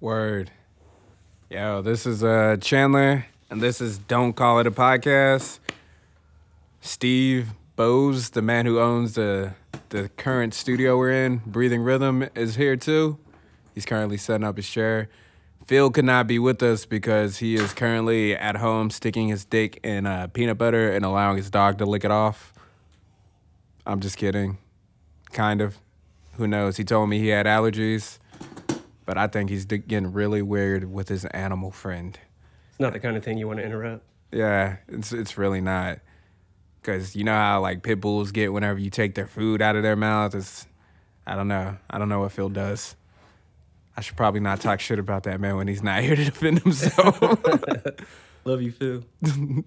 Word. Yo, this is uh Chandler, and this is Don't Call It a Podcast. Steve Bose, the man who owns the the current studio we're in, Breathing Rhythm, is here too. He's currently setting up his chair. Phil could not be with us because he is currently at home sticking his dick in uh, peanut butter and allowing his dog to lick it off. I'm just kidding. Kind of. Who knows? He told me he had allergies, but I think he's getting really weird with his animal friend. It's not the kind of thing you want to interrupt. Yeah, it's it's really not. Cause you know how like pit bulls get whenever you take their food out of their mouth. It's I don't know. I don't know what Phil does. I should probably not talk shit about that man when he's not here to defend himself. Love you, Phil.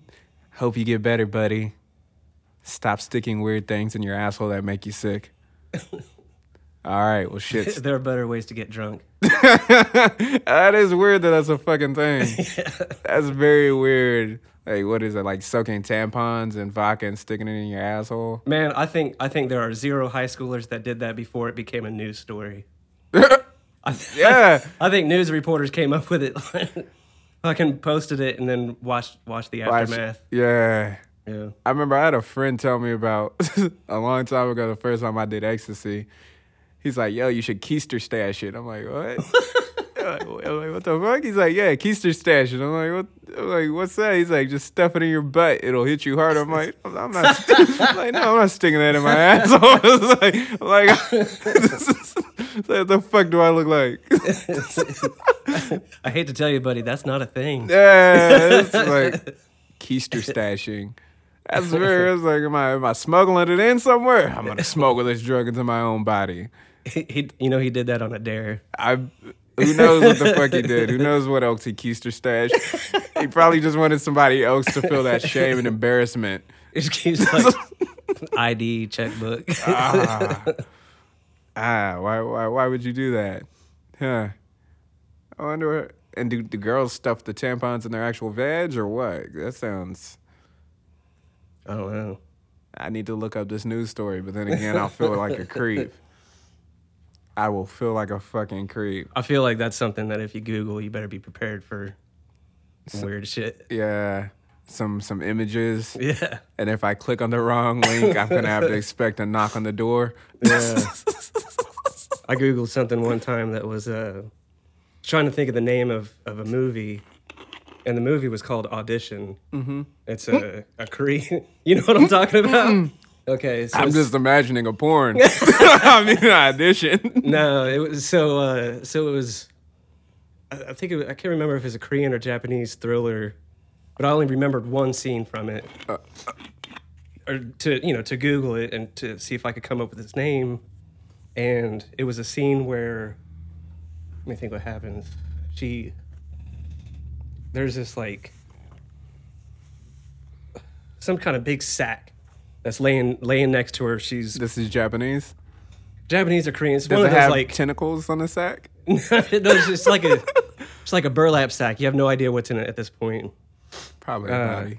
Hope you get better, buddy. Stop sticking weird things in your asshole that make you sick. All right, well shit. there are better ways to get drunk. that is weird that that's a fucking thing. That's very weird. Like, what is it? Like soaking tampons and vodka and sticking it in your asshole? Man, I think I think there are zero high schoolers that did that before it became a news story. I th- Yeah. I think news reporters came up with it. Fucking posted it and then watched watched the Watch- aftermath. Yeah. Yeah. I remember I had a friend tell me about a long time ago, the first time I did ecstasy. He's like, yo, you should keister stash it. I'm like, what? I'm like, what the fuck? He's like, yeah, keister stash it. I'm like, what? I'm like, what's that? He's like, just stuff it in your butt. It'll hit you hard. I'm like, I'm I'm not. I'm like, no, I'm not sticking that in my asshole. It's like, I'm like, it's like, what the fuck do I look like? I hate to tell you, buddy, that's not a thing. Yeah, it's like keister stashing. That's very. It's like, am I am I smuggling it in somewhere? I'm gonna smuggle this drug into my own body. He, he- you know, he did that on a dare. I. Who knows what the fuck he did? Who knows what else he keister stashed? He probably just wanted somebody else to feel that shame and embarrassment. It keeps like ID checkbook. Ah, ah why, why, why would you do that? Huh? I wonder. And do the girls stuff the tampons in their actual veg or what? That sounds. I don't know. I need to look up this news story, but then again, I'll feel like a creep. I will feel like a fucking creep. I feel like that's something that if you Google, you better be prepared for weird shit. Yeah, some some images, Yeah. and if I click on the wrong link, I'm gonna have to expect a knock on the door. Yeah. I googled something one time that was uh, trying to think of the name of, of a movie, and the movie was called Audition. Mm-hmm. It's a a Korean. You know what I'm talking about? Okay, so I'm just imagining a porn. I mean, an audition. no. It was so uh, so it was. I I think it was, I can't remember if it was a Korean or Japanese thriller, but I only remembered one scene from it. or to you know to Google it and to see if I could come up with its name, and it was a scene where. Let me think what happens. She. There's this like. Some kind of big sack that's laying laying next to her. She's This is Japanese. Japanese or Korean. It's Does one it of those have like tentacles on the sack? no, it's just like a it's like a burlap sack. You have no idea what's in it at this point. Probably Uh.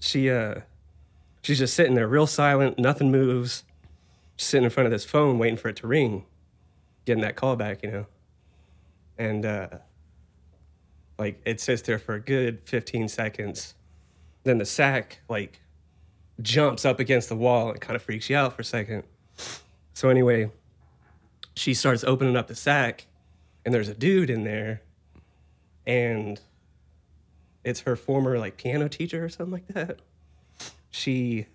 She uh she's just sitting there real silent, nothing moves, just sitting in front of this phone waiting for it to ring, getting that call back, you know. And uh like it sits there for a good 15 seconds. Then the sack like jumps up against the wall and kind of freaks you out for a second. So anyway, she starts opening up the sack and there's a dude in there and it's her former like piano teacher or something like that. She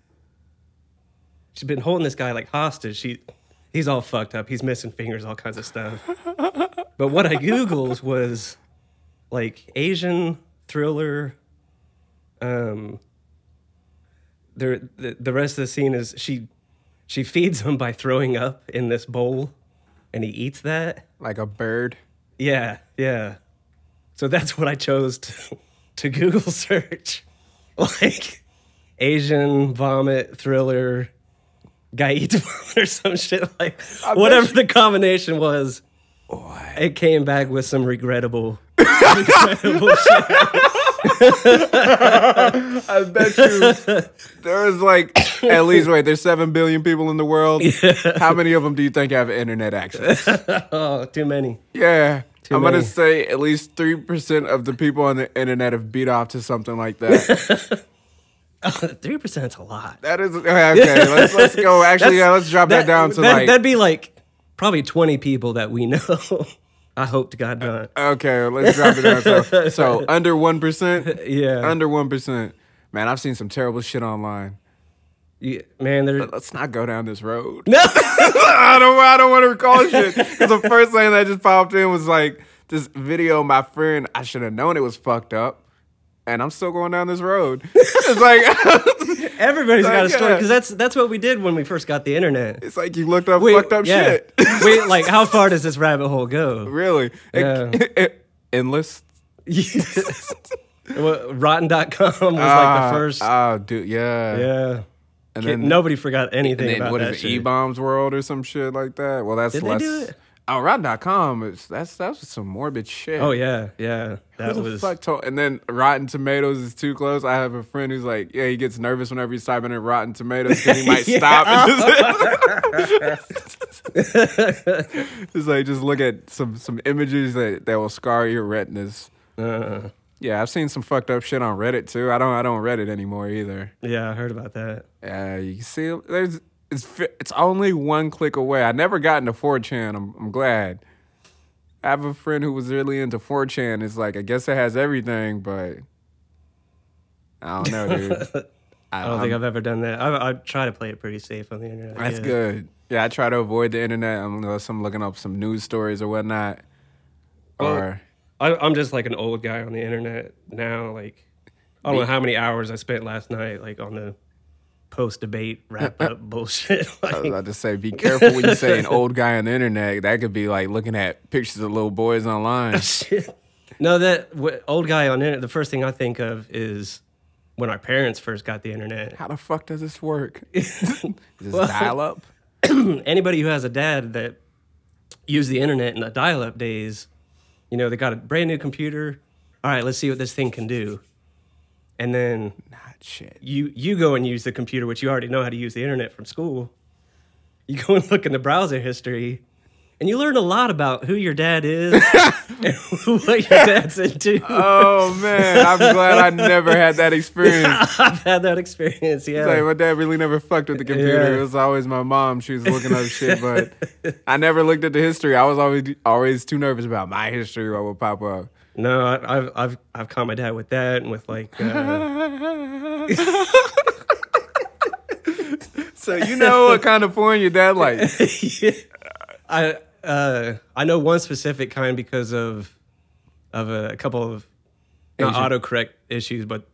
she's been holding this guy like hostage. She he's all fucked up. He's missing fingers, all kinds of stuff. but what I googled was like Asian thriller. Um, there the, the rest of the scene is she she feeds him by throwing up in this bowl, and he eats that. Like a bird. Yeah, yeah. So that's what I chose to, to Google search. Like Asian vomit thriller guy eats vomit or some shit like whatever the combination was. It came back with some regrettable, regrettable shit. I bet you there's like at least wait, there's seven billion people in the world. How many of them do you think have internet access? Oh, too many. Yeah. Too I'm gonna say at least three percent of the people on the internet have beat off to something like that. Three percent is a lot. that is okay. okay let's let's go. Actually, yeah, let's drop that, down to that, like. that'd be like probably twenty people that we know. I hope to God uh, not. okay, let's drop it down. So, so under one percent. Yeah, Under one percent. Man, I've seen some terrible shit online. yeah man. There, Let's not go down this road. no. I don't. I don't want to recall shit because the first thing that just popped in was like this video. My friend, I should have known it was fucked up, and I'm still going down this road. It's like Everybody's got a Like, story yeah. because that's that's what we did when we first got the internet. it's like you looked up We- fucked up yeah. shit. we like how far does this rabbit hole go? really? It- Yeah. it- endless. well, Rotten.com was like Ah, the first. Oh, dude, yeah. yeah. And Kid- then Nobody forgot and anything then about what that is it? shit. E Bombs World or some shit like that. Well, that's Did they less. Oh, Rotten.com. It's that's that's some morbid shit. Oh yeah, yeah. That Who the was fuck told? And then Rotten Tomatoes is too close. I have a friend who's like, yeah, he gets nervous whenever he's typing in Rotten Tomatoes because he might Yeah. stop. Just, it's like just look at some some images that that will scar your retinas. uh, Yeah, I've seen some fucked up shit on Reddit too. I don't I don't Reddit anymore either. yeah. I heard about that. Yeah, you can see there's it's it's only one click away. I never got into 4chan. I'm I'm glad. I have a friend who was really into 4chan. It's like I guess it has everything, but I don't know, dude. I don't think I've ever done that. I, I try to play it pretty safe on the internet. That's yeah. good. Yeah, I try to avoid the internet unless I'm looking up some news stories or whatnot. Well, Or I, I'm just like an old guy on the internet now. Like I don't Me- know how many hours I spent last night, like on the post debate wrap up bullshit. I was about to say, be careful when you say an old guy on the internet. That could be like looking at pictures of little boys online. No, that wh- old guy on the internet. The first thing I think of is when our parents first got the internet. How the fuck does this work? Is this dial up? Anybody who has a dad that used the internet in the dial-up days, you know, they got a brand new computer. All right, let's see what this thing can do. And then Not shit. you you go and use the computer, which you already know how to use the internet from school. You go and look in the browser history, and you learn a lot about who your dad is and what your dad's into. Oh man, I'm glad I never had that experience. I've had that experience. Yeah. Like my dad really never fucked with the computer. Yeah. It was always my mom. She was looking up shit, but I never looked at the history. I was always always too nervous about my history. What would pop up? No, I, I've I've I've caught my dad with that and with like. Uh, so you know what kind of porn your dad like? I uh, I know one specific kind because of of a, couple of not Asian. autocorrect issues, but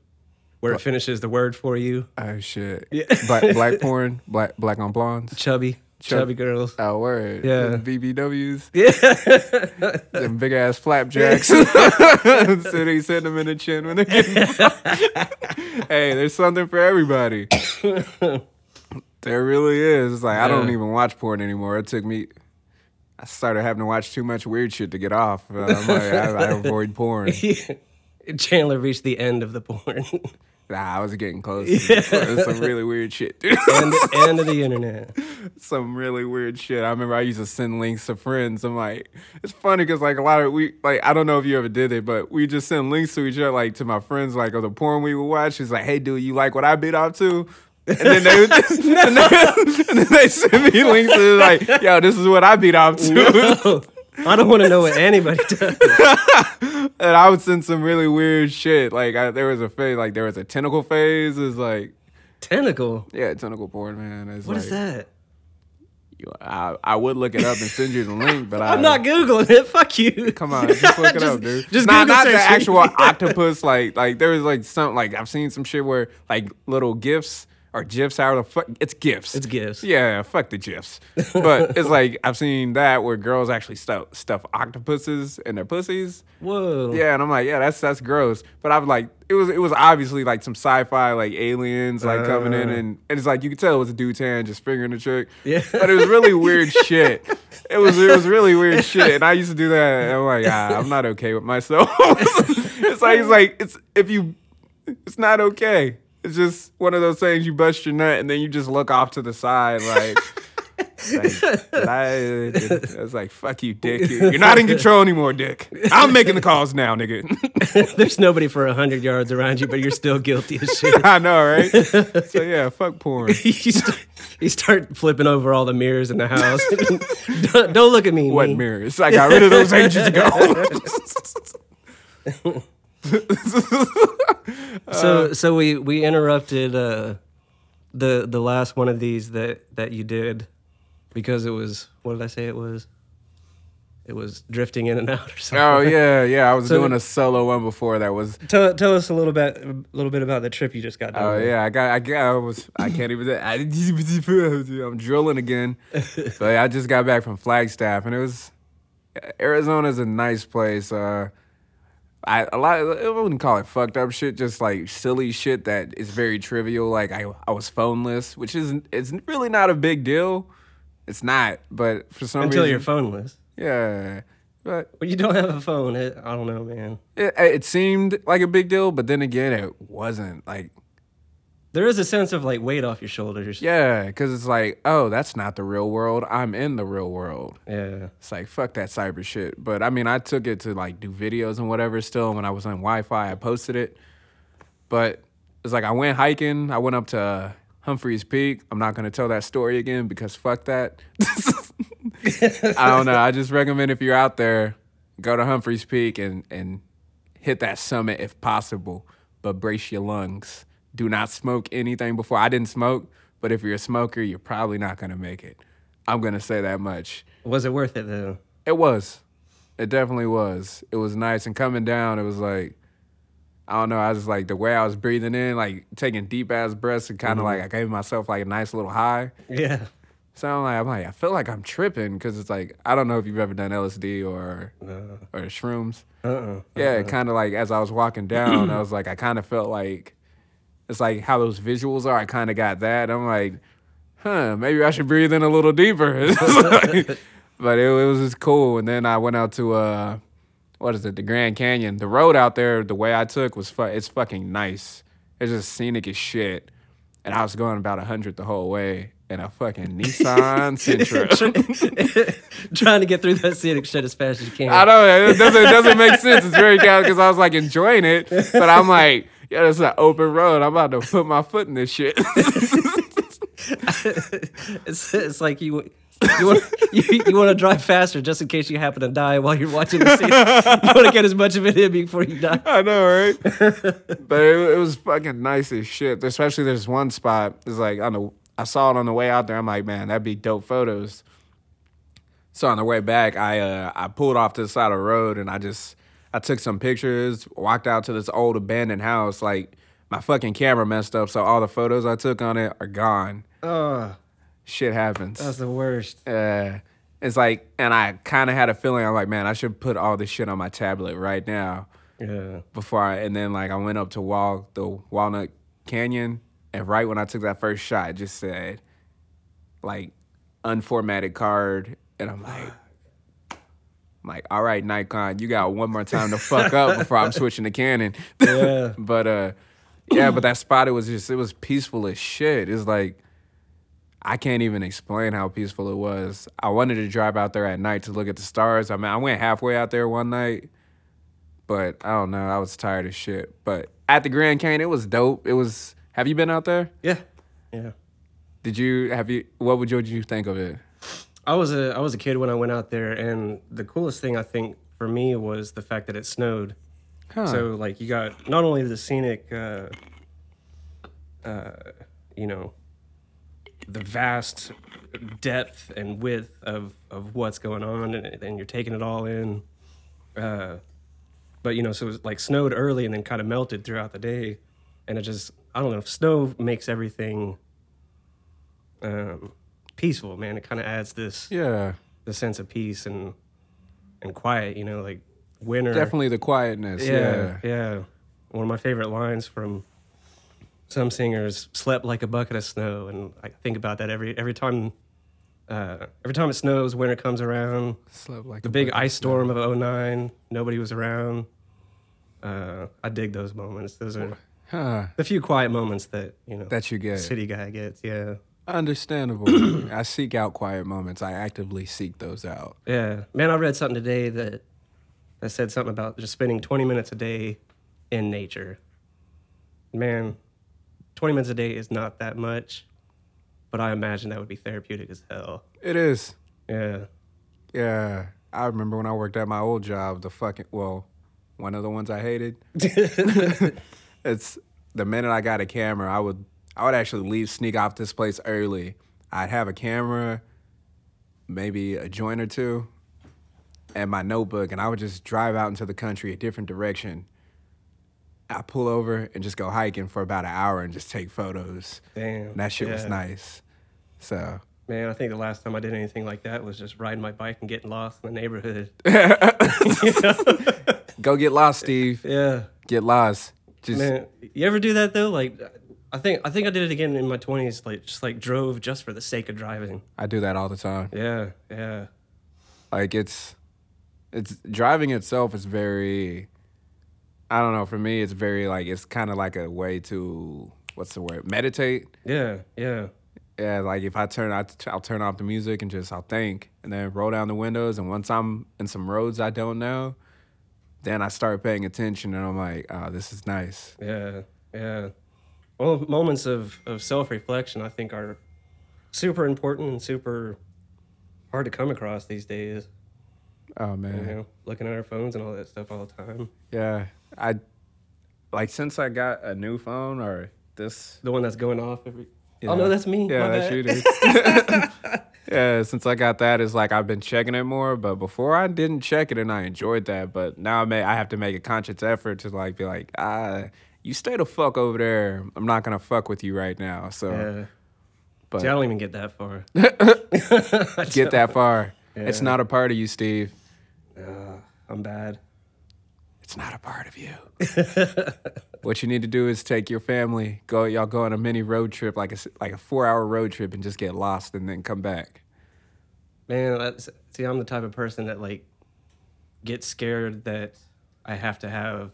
where it finishes the word for you. Oh shit. Yeah. Black black porn, black black on blondes. Chubby, Chub- chubby girls. Oh word. Yeah. Them BBWs. Yeah. Them big ass flapjacks. so they send them in the chin when they're getting. hey, there's something for everybody. there really is. It's like I don't even watch porn anymore. It took me. I started having to watch too much weird shit to get off. I'm like, I, I avoid porn. Chandler reached the end of the porn Nah, I was getting close. Some, some really weird shit, dude. end, end of the internet. some really weird shit. I remember I used to send links to friends. I'm like, it's funny because like a lot of we like I don't know if you ever did it, but we just send links to each other like to my friends like of the porn we would watch. It's like, hey, dude, you like what I beat off to? And then they and, then, and then they send me links to like, yo, this is what I beat off to. No, I don't want to know what anybody does. and I would send some really weird shit. Like I, there was a phase, like there was a tentacle phase. Is like, Tentacle. yeah, tentacle porn, man. It's What like, is that? You, I, I would look it up and send you the link, but I, I'm not googling it. Fuck you. Come on, just look it Just- up, dude. just not, Google not the actual octopus. Like, like there was like some like I've seen some shit where like little gifs or gifs. How the fuck? It's gifs. It's gifs. Yeah, fuck the gifs. But it's like I've seen that where girls actually stuff stuff octopuses in their pussies. Whoa. Yeah, and I'm like, yeah, that's that's gross. But I'm like, it was it was obviously like some sci-fi like aliens like coming in Uh. and, and it's like you could tell it was a dude tan just fingering the trick. Yeah. But it was really weird shit. It was it was really weird shit. And I used to do that and I'm like, ah, I'm not okay with myself. it's like it's like it's if you it's not okay. It's just one of those things you bust your nut and then you just look off to the side like Like, I, was like, fuck you, dick. You're not in control anymore, dick. I'm making the calls now, nigga. There's nobody for a hundred yards around you, but you're still guilty as shit. I know, right? So yeah, fuck porn. you, start, you start flipping over all the mirrors in the house. don't, don't look at me. What me. mirrors? I got rid of those ages ago. So so we we interrupted uh, the the last one of these that that you did because it was what did I say it was? It was drifting in and out or something. oh yeah, yeah. I was So- doing a solo one before that was. Tell tell us a little bit a little bit about the trip you just got done. Oh with. yeah, I got, I got, I was, I can't even. I, I'm drilling again, but I just got back from Flagstaff, and it was Arizona's a nice place. Uh, I a lot. I wouldn't call it fucked up shit, just like silly shit that is very trivial. Like I, I was phoneless, which isn't it's really not a big deal. It's not, but for some reason Until reason, you're phoneless. yeah. But When you don't have a phone, it, I don't know, man. it, it seemed like a big deal, but then again, it wasn't. Like There is a sense of like weight off your shoulders. Yeah, because it's like, oh, that's not the real world. I'm in the real world. Yeah. It's like, fuck that cyber shit. But I mean, I took it to like do videos and whatever still. When I was on Wi Fi, I posted it. But it's like, I went hiking. I went up to uh, Humphreys Peak. I'm not going to tell that story again because fuck that. I don't know. I just recommend if you're out there, go to Humphreys Peak and, and hit that summit if possible, but brace your lungs. Do not smoke anything before. I didn't smoke, but if you're a smoker, you're probably not to make it. I'm to say that much. Was it worth it though? It was. It definitely was. It was nice. And coming down, it was like, I don't know. I was like, the way I was breathing in, like taking deep ass breaths and kind of mm-hmm. like, I gave myself like a nice little high. Yeah. So I'm like, I'm like, I feel like I'm tripping because it's like, I don't know if you've ever done LSD or, No. or shrooms. Uh-uh. Yeah, uh-uh. kind of like as I was walking down, I was like, I kind of felt like it's like how those visuals are. I kind of got that. I'm like, huh, maybe I should breathe in a little deeper. Like- but it, it was just cool. And then I went out to uh, what is it, the Grand Canyon. The road out there, the way I took was fu- it's fucking nice. It's just scenic as shit. And I was going about hundred the whole way in a fucking Nissan Sentra. Trying to get through that scenic shit as fast as you can. I don't know it doesn't it doesn't make sense. It's very because I was like enjoying it, but I'm like, yeah, it's an open road. I'm about to put my foot in this shit. it's, it's like you you want you, you want to drive faster just in case you happen to die while you're watching the scene. You want to get as much of it in before you die. I know, right? but it, it was fucking nice as shit. Especially there's one spot. It's like on the I saw it on the way out there. I'm like, man, that'd be dope photos. So on the way back, I uh, I pulled off to the side of the road and I just I took some pictures. Walked out to this old abandoned house. Like my fucking camera messed up, so all the photos I took on it are gone. Oh, Shit happens. that's the worst. uh, it's like, and I kind of had a feeling. I'm like, man, I should put all this shit on my tablet right now Yeah. before I. And then like I went up to Wall the Walnut Canyon, and right when I took that first shot, it just said like unformatted card, and I'm like. I'm like, all right, Nikon, you got one more time to fuck up before I'm switching to Canon. Yeah. but uh, yeah, but that spot it was just it was peaceful as shit. It's like I can't even explain how peaceful it was. I wanted to drive out there at night to look at the stars. I mean, I went halfway out there one night, but I don't know. I was tired as shit. But at the Grand Canyon, it was dope. It was. Have you been out there? Yeah. Yeah. Did you have you? What would you, what did you think of it? I was a I was a kid when I went out there, and the coolest thing I think for me was the fact that it snowed. Huh. So like you got not only the scenic, uh, uh, you know, the vast depth and width of of what's going on, and, and you're taking it all in. Uh, but you know, so it was like snowed early and then kind of melted throughout the day, and it just I don't know. Snow makes everything um, peaceful, man. It kind of adds this yeah, the sense of peace and and quiet. You know, like winter. definitely the quietness. Yeah, Yeah, yeah. One of my favorite lines from some singers slept like a bucket of snow, and I think about that every every time. Uh, every time it snows, winter comes around. Slept like The big ice storm of 09, nobody was around. Uh, I dig those moments. Those are Huh. the few quiet moments that you know That you get. city guy gets. Yeah, Understandable. I seek out quiet moments. I actively seek those out. Yeah, man, I read something today that that said something about just spending 20 minutes a day in nature. Man, 20 minutes a day is not that much, but I imagine that would be therapeutic as hell. It is. Yeah. Yeah. I remember when I worked at my old job, the fucking, well, one of the ones I hated. it's the minute I got a camera, I would I would actually leave sneak off this place early. I'd have a camera, maybe a joint or two, and my notebook, and I would just drive out into the country a different direction. I pull over and just go hiking for about an hour and just take photos. Damn. And that shit was nice. So Man, I think the last time I did anything like that was just riding my bike and getting lost in the neighborhood. go get lost, Steve. yeah. Get lost. Just Man, you ever do that though? Like, I think I think I did it again in my twenties. Like, just like drove just for the sake of driving. I do that all the time. Yeah, yeah, like it's it's driving itself is very i don't know for me it's very like it's kind of like a way to what's the word meditate yeah, yeah. yeah like if i turn I, i'll turn off the music and just i'll think and then roll down the windows and once i'm in some roads i don't know then i start paying attention and i'm like oh this is nice Yeah, yeah. Well, moments of, of self reflection, I think, are super important and super hard to come across these days. oh You man know, looking at our phones and all that stuff all the time. yeah i like since i got a new phone or this The one that's going off every. Yeah. Oh no, that's me. Yeah, that's you, dude. yeah, since I got that, it's like I've been checking it more. But before I didn't check it, and I enjoyed that. But now I may I have to make a conscious effort to like be like, ah, you stay the fuck over there. I'm not gonna fuck with you right now. So Yeah. But- See, I don't even get that far. get that far. It's not a part of you, Steve. Uh, I'm bad. It's not a part of you. what you need to do is take your family, go y'all go on a mini road trip, like a like a four hour road trip, and just get lost and then come back. Man, that's, see, I'm the type of person that like gets scared that I have to have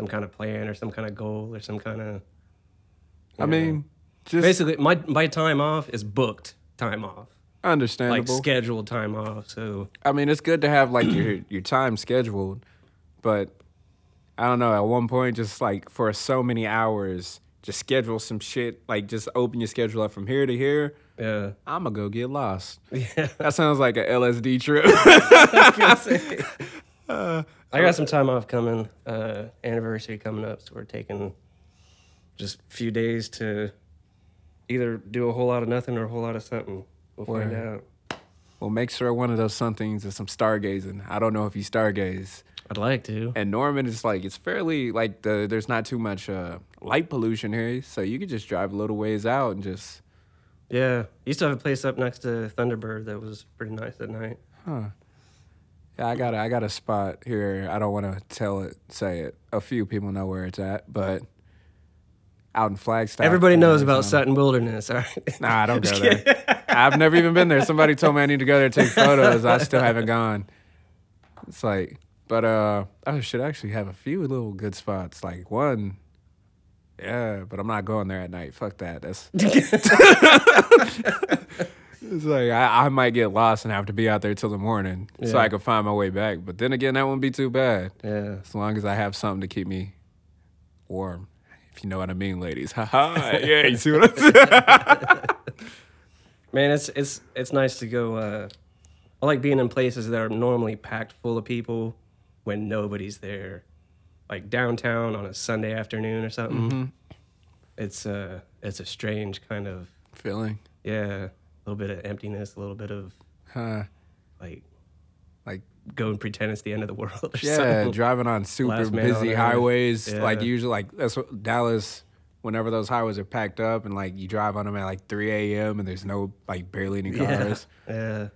some kind of plan or some kind of goal or some kind of. I mean, just basically, my my time off is booked time off, Understandable. like scheduled time off. So I mean, it's good to have like your your time scheduled, but I don't know. At one point, just like for so many hours, just schedule some shit. Like just open your schedule up from here to here. yeah, I'm gonna go get lost. yeah. That sounds like a LSD trip. I got some time off coming. Uh, anniversary coming up, so we're taking just a few days to either do a whole lot of nothing or a whole lot of something. We'll find Word. out. well, make sure one of those somethings is some stargazing. I don't know if you stargaze. I'd like to. And Norman is like it's fairly like the there's not too much uh, light pollution here, so you could just drive a little ways out and just Yeah, used to have a place up next to Thunderbird that was pretty nice at night. Huh. Yeah, I got a, I got a spot here. I don't want to tell it, say it. A few people know where it's at, but out in Flagstaff. Everybody knows about Sutton Wilderness. All right. Nah, I don't go there. I've never even been there. Somebody told me I need to go there to take photos. I still haven't gone. It's like, but uh, I should actually have a few little good spots. Like one, yeah, but I'm not going there at night. Fuck that. That's. it's like I, I might get lost and have to be out there till the morning so I can find my way back. But then again, that wouldn't be too bad Yeah. as long as I have something to keep me warm. If you know what I mean, ladies. Ha ha. Yeah, you see what I'm saying? Man, it's it's it's nice to go. Uh, I like being in places that are normally packed full of people when nobody's there, like downtown on a Sunday afternoon or something. It's uh it's a strange kind of Feeling. yeah, little bit of emptiness, a little bit of Huh. like Like go and pretend it's the end of the world or yeah, something. driving on super Last on busy earth. highways. Like usually, like that's what Dallas. Whenever those highways are packed up and like you drive on them at like 3 a.m. and there's no like barely any Yeah, cars. yeah,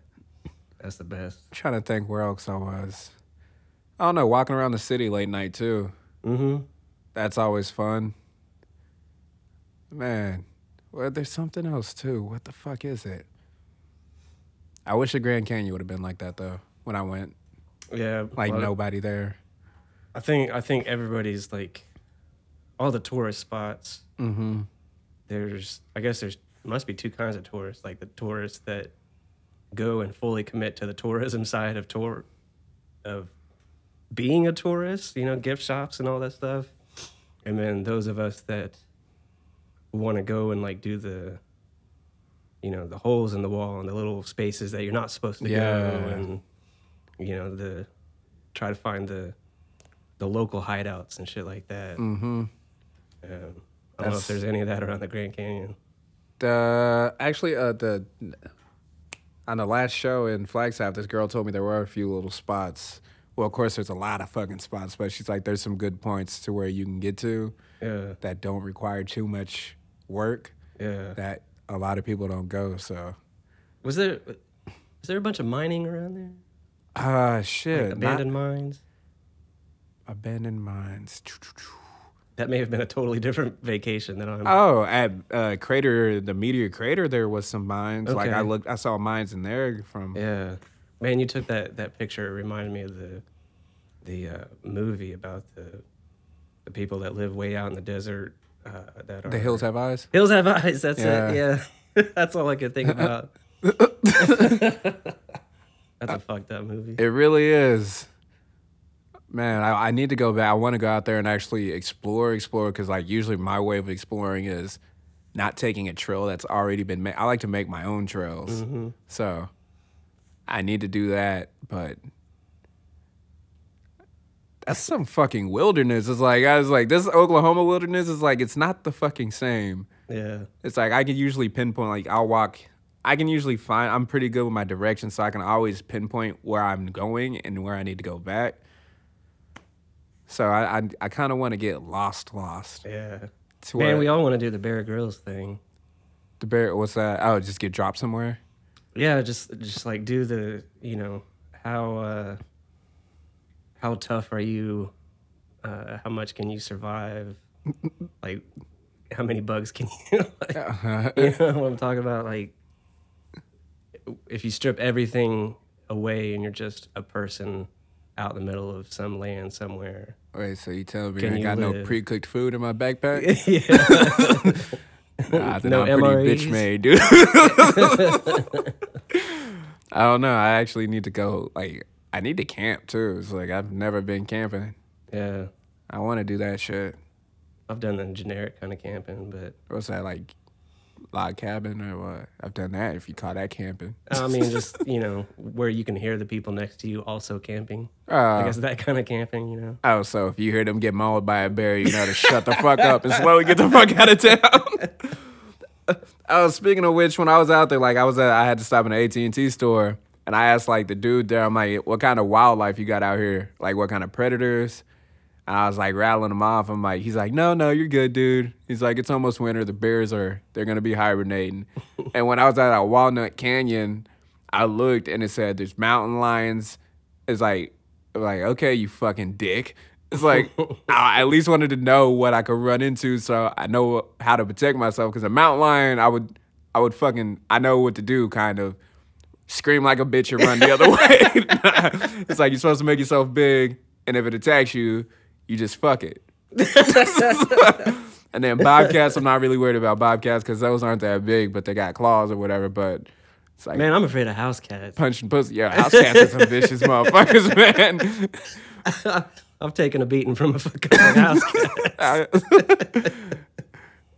that's the best. I'm trying to think where else I was. I don't know. Walking around the city late night too. Mm-hmm. That's always fun. Man, well, there's something else too. What the fuck is it? I wish the Grand Canyon would have been like that though. When I went, Yeah, like well, nobody there. I think I think everybody's like all the tourist spots. Mm-hmm. There's I guess there's must be two kinds of tourists, like the tourists that go and fully commit to the tourism side of tour of being a tourist, you know, gift shops and all that stuff. And then those of us that want to go and like do the you know, the holes in the wall and the little spaces that you're not supposed to Yeah. go and you know, the try to find the the local hideouts and shit like that. Mm-hmm. Um, I don't know if there's any of that around the Grand Canyon. The actually, uh, the on the last show in Flagstaff, this girl told me there were a few little spots. Well, of course, there's a lot of fucking spots, but she's like, there's some good points to where you can get to Yeah, that don't require too much work yeah. that a lot of people don't go. So, Was there was there a bunch of mining around there? ah, shit, Like not- abandoned mines? abandoned mines. That may have been a totally different vacation than I'm. Oh, at uh, crater, the meteor crater, there was some mines. Like I looked, I saw mines in there from. Yeah, man, you took that that picture. It reminded me of the the uh, movie about the the people that live way out in the desert. Uh, that are The hills have eyes. hills have eyes. That's Yeah. it. Yeah, that's all I could think about. that's a fucked up movie. It really is. Man, I, I need to go back. I want to go out there and actually explore, explore, because like usually my way of exploring is not taking a trail that's already been made. I like to make my own trails, so I need to do that. But that's some fucking wilderness. It's like I was like, this Oklahoma wilderness is like it's not the fucking same. Yeah, It's like I can usually pinpoint like I'll walk I can usually find I'm pretty good with my direction so I can always pinpoint where I'm going and where I need to go back. So I I, I kind of want to get lost lost. yeah. To Man, where we all want to do the Bear Grylls thing. the bear what's that? Oh, just get dropped somewhere. Yeah, just just like do the you know how uh how tough are you? Uh, how much can you survive? like how many bugs can you? like, you know what I'm talking about? Like if you strip everything away and you're just a person out in the middle of some land somewhere. Wait, so you tell me Can I you got no pre-cooked food in my backpack? yeah. Nah, then No I'm pretty bitch made, dude. I don't know. I actually need to go. Like, I need to camp too. It's like I've never been camping. yeah. I want to do that shit. I've done the generic kind of camping, but What's that like? Log cabin or what? I've done that. If you call that camping. I mean, just you know, where you can hear the people next to you also camping. Uh, I guess that kind of camping, you know. oh, so if you hear them get mauled by a bear, you know to shut the fuck up and slowly get the fuck out of town. oh, speaking of which, when I was out there, like I was at, I had to stop in an AT and T store, and I asked like the dude there, I'm like, what kind of wildlife you got out here? Like what kind of predators? And I was like rattling them off. I'm like, he's like, no, no, you're good, dude. He's like, it's almost winter. The bears are, they're gonna be hibernating. and when I was at a Walnut Canyon, I looked and it said there's mountain lions. It's like, like okay, you fucking dick. It's like I at least wanted to know what I could run into, so I know how to protect myself. Because a mountain lion, I would, I would fucking, I know what to do, kind of scream like a bitch and run the other way. it's like you're supposed to make yourself big, and if it attacks you, you just fuck it. and then bobcats, I'm not really worried about bobcats because those aren't that big, but they got claws or whatever. But it's like Man, I'm afraid of house cats. punching pussy. Yeah, house cats are some vicious motherfuckers, man. I've taken a beating from a fucking house cat.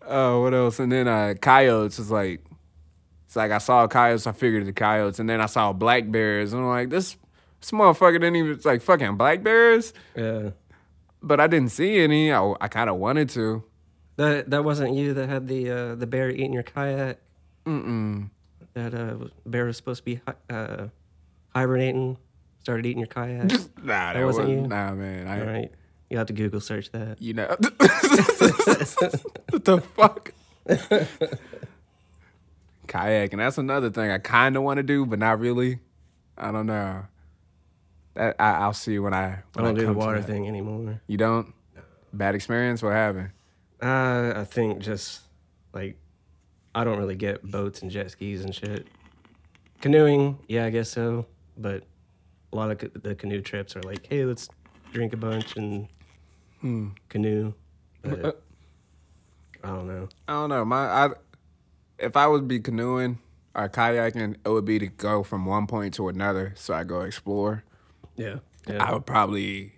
oh, what else? And then uh, coyotes is like, it's like I saw coyotes, I figured the coyotes, and then I saw black bears, and I'm like, this, this motherfucker didn't even like fucking black bears, Yeah. but I didn't see any. I, I kind of wanted to. That that wasn't you that had the uh, the bear eating your kayak. Mm-mm. That uh, bear was supposed to be uh, hibernating, started eating your kayak. Nah, that, wasn't wasn't. you? Nah, man. I, All right, you have to Google search that. You know, what the fuck? Kayaking. That's another thing I kind of want to do, but not really. I don't know. That I, I'll see when I. I don't do the water thing anymore. You don't? Bad experience? What happened? Uh, I think just like I don't really get boats and jet skis and shit. Canoeing, yeah, I guess so. But a lot of the canoe trips are like, hey, let's drink a bunch and canoe. But I don't know. I don't know. My I if I would be canoeing or kayaking, it would be to go from one point to another, so I go explore. Yeah. I would probably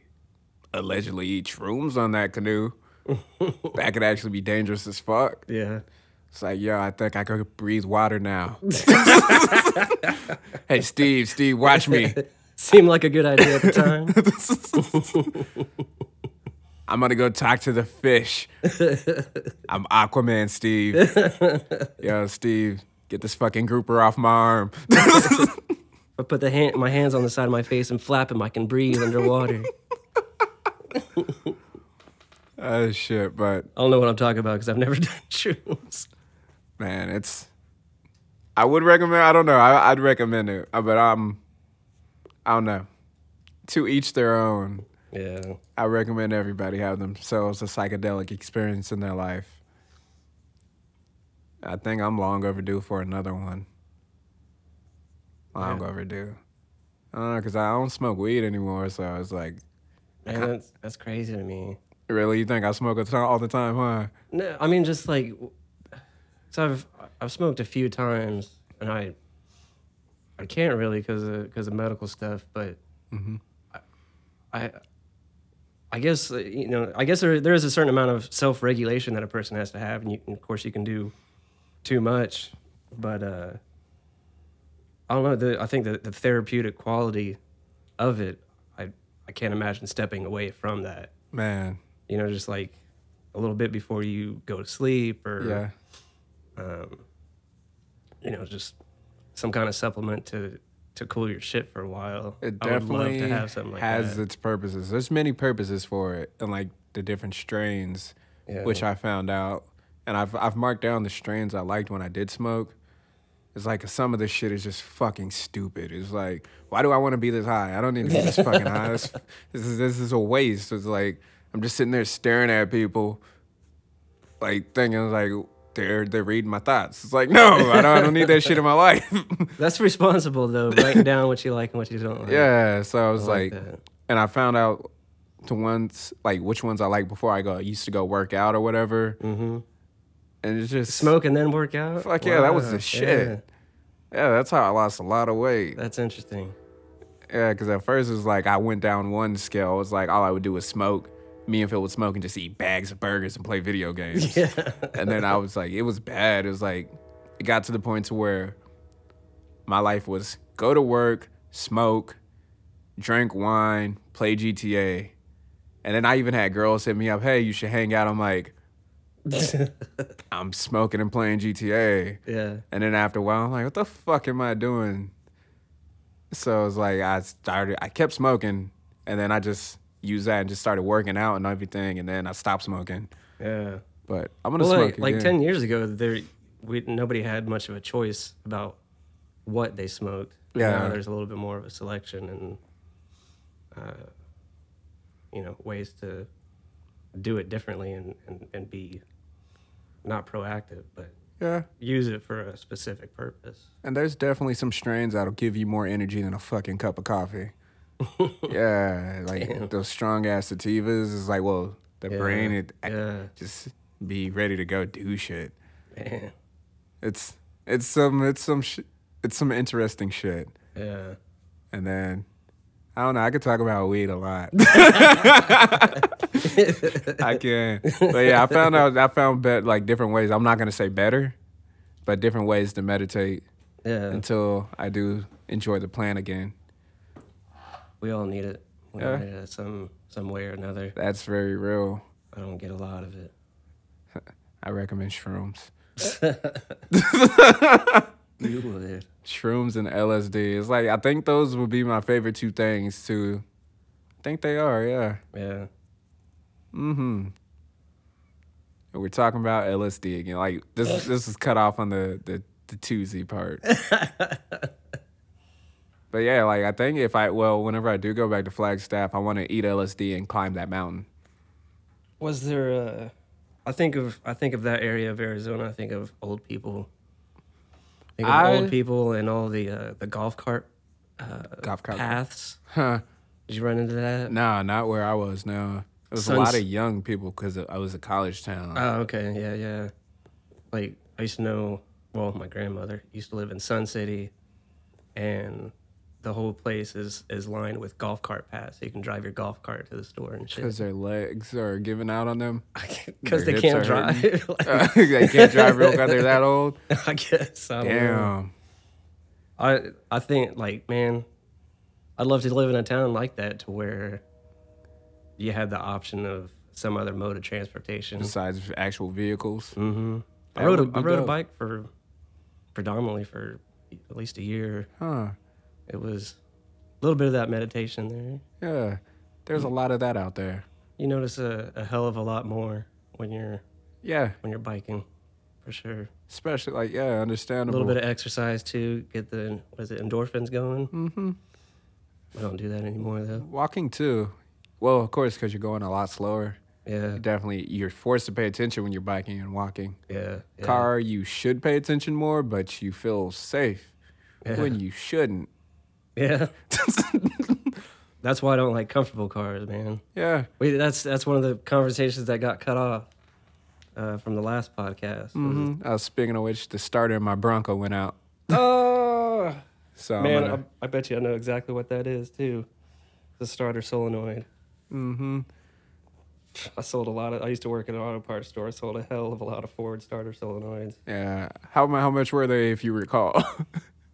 allegedly eat shrooms on that canoe. that could actually be dangerous as fuck. Yeah. It's like, yo, I think I could breathe water now. hey, Steve, Steve, watch me. Seemed like a good idea at the time. I'm gonna go talk to the fish. I'm Aquaman, Steve. Yo, Steve, get this fucking grouper off my arm. I put the hand, my hands on the side of my face and flap them. I can breathe underwater. oh shit, but I don't know what I'm talking about because I've never done shrooms. man, it's. I would recommend. I don't know. I, I'd recommend it, but I'm. I don't know. To each their own. Yeah. I recommend everybody have themselves a psychedelic experience in their life. I think I'm long overdue for another one. Long Yeah. overdue. I don't know, because I don't smoke weed anymore, so it's like, Man, that's, that's crazy to me. really? You think I smoke all the time, huh? No, I mean just like, so I've I've smoked a few times, and I I can't really because of because of medical stuff, but mm-hmm. I, I I guess uh, you know I guess there there is a certain amount of self regulation that a person has to have, and, you, and of course you can do too much, but uh, I don't know. The, I think the, the therapeutic quality of it, I I can't imagine stepping away from that. Man, You know, just like a little bit before you go to sleep, or yeah. um, you know, just some kind of supplement to to cool your shit for a while. It I would love definitely to have something like has that. its purposes. There's many purposes for it, and like the different strains, Yeah. which I found out, and I've I've marked down the strains I liked when I did smoke. It's like some of this shit is just fucking stupid. It's like, why do I want to be this high? I don't need to be this fucking high. This, this is this is a waste. It's like I'm just sitting there staring at people, like thinking like they're they're reading my thoughts. It's like, no, I don't, I don't need that shit in my life. That's responsible though, writing down what you like and what you don't like. Yeah, so I was like like, and I found out to ones like which ones I like before I go I used to go work out or whatever, Mm-hmm. and it's just Smoke and then work out. Fuck yeah, that was Wow, the shit. yeah, Yeah, that's how I lost a lot of weight. that's interesting. Yeah, because at first it was like I went down one scale. It was like all I would do was smoke. Me and Phil would smoke and just eat bags of burgers and play video games. Yeah. and then I was like, it was bad. It was like it got to the point to where my life was go to work, smoke, drink wine, play GTA. And then I even had girls hit me up, hey, you should hang out. I'm like, I'm smoking and playing GTA. yeah. And then after a while, I'm like, what the fuck am I doing? So it's like I started, I kept smoking, and then I just used that and just started working out and everything, and then I stopped smoking. Yeah. But I'm gonna Well, smoke like, like ten years ago, there we nobody had much of a choice about what they smoked. Yeah. Now there's a little bit more of a selection and uh, you know ways to do it differently and, and, and be not proactive, but Yeah, use it for a specific purpose. and there's definitely some strains that'll give you more energy than a fucking cup of coffee. yeah, like Damn. those strong ass sativas is like, well, the Yeah, brain it yeah. just be ready to go do shit. Man. It's it's some it's some sh- it's some interesting shit. Yeah. And then I don't know. I could talk about weed a lot. I can, but yeah, I found out. I found bet like different ways. I'm not gonna say better, but different ways to meditate Yeah. until I do enjoy the plant again. We all need it. We Yeah. all need it some some way or another. That's very real. I don't get a lot of it. I recommend shrooms. You would. Shrooms and LSD. It's like I think those would be my favorite two things too. I think they are. Yeah. Yeah. Mm-hmm. And We're talking about LSD again. Like this this is cut off on the the, the Tuesday part. but yeah, like I think if I well, whenever I do go back to Flagstaff, I want to eat LSD and climb that mountain. Was there a? I think of I think of that area of Arizona. I think of old people. I think of I- old people and all the uh, the golf cart uh, Golf cart. paths. Huh. Did you run into that? Nah, not where I was. No, it was a lot of young people because I was a college town. Oh, okay, yeah, yeah. Like I used to know well, my grandmother used to live in Sun City, and the whole place is is lined with golf cart paths. So you can drive your golf cart to the store and shit. Because their legs are giving out on them. Because they can't drive. Like, they can't drive real because they're that old. I guess. I. Damn. I I think like man, I'd love to live in a town like that to where you had the option of some other mode of transportation. Besides actual vehicles. hmm I rode a, I rode a bike for predominantly for at least a year. Huh. It was a little bit of that meditation there. Yeah. There's a lot of that out there. You notice a, a hell of a lot more when you're Yeah. when you're biking, for sure. Especially like yeah, understandable. A little bit of exercise too, get the what is it endorphins going. mm-hmm. We don't do that anymore though. Walking too. Well, of course, because you're going a lot slower. Yeah, You definitely, you're forced to pay attention when you're biking and walking. yeah. yeah. Car, you should pay attention more, but you feel safe Yeah. when you shouldn't. Yeah. That's why I don't like comfortable cars, man. yeah. Wait, that's that's one of the conversations that got cut off uh, from the last podcast. hmm Uh, speaking of which, the starter in my Bronco went out. Oh So man, gonna- I, I bet you I know exactly what that is too. The starter solenoid. Mm-hmm. I sold a lot of. I used to work at an auto parts store. I sold a hell of a lot of Ford starter solenoids. Yeah. How how much were they, if you recall?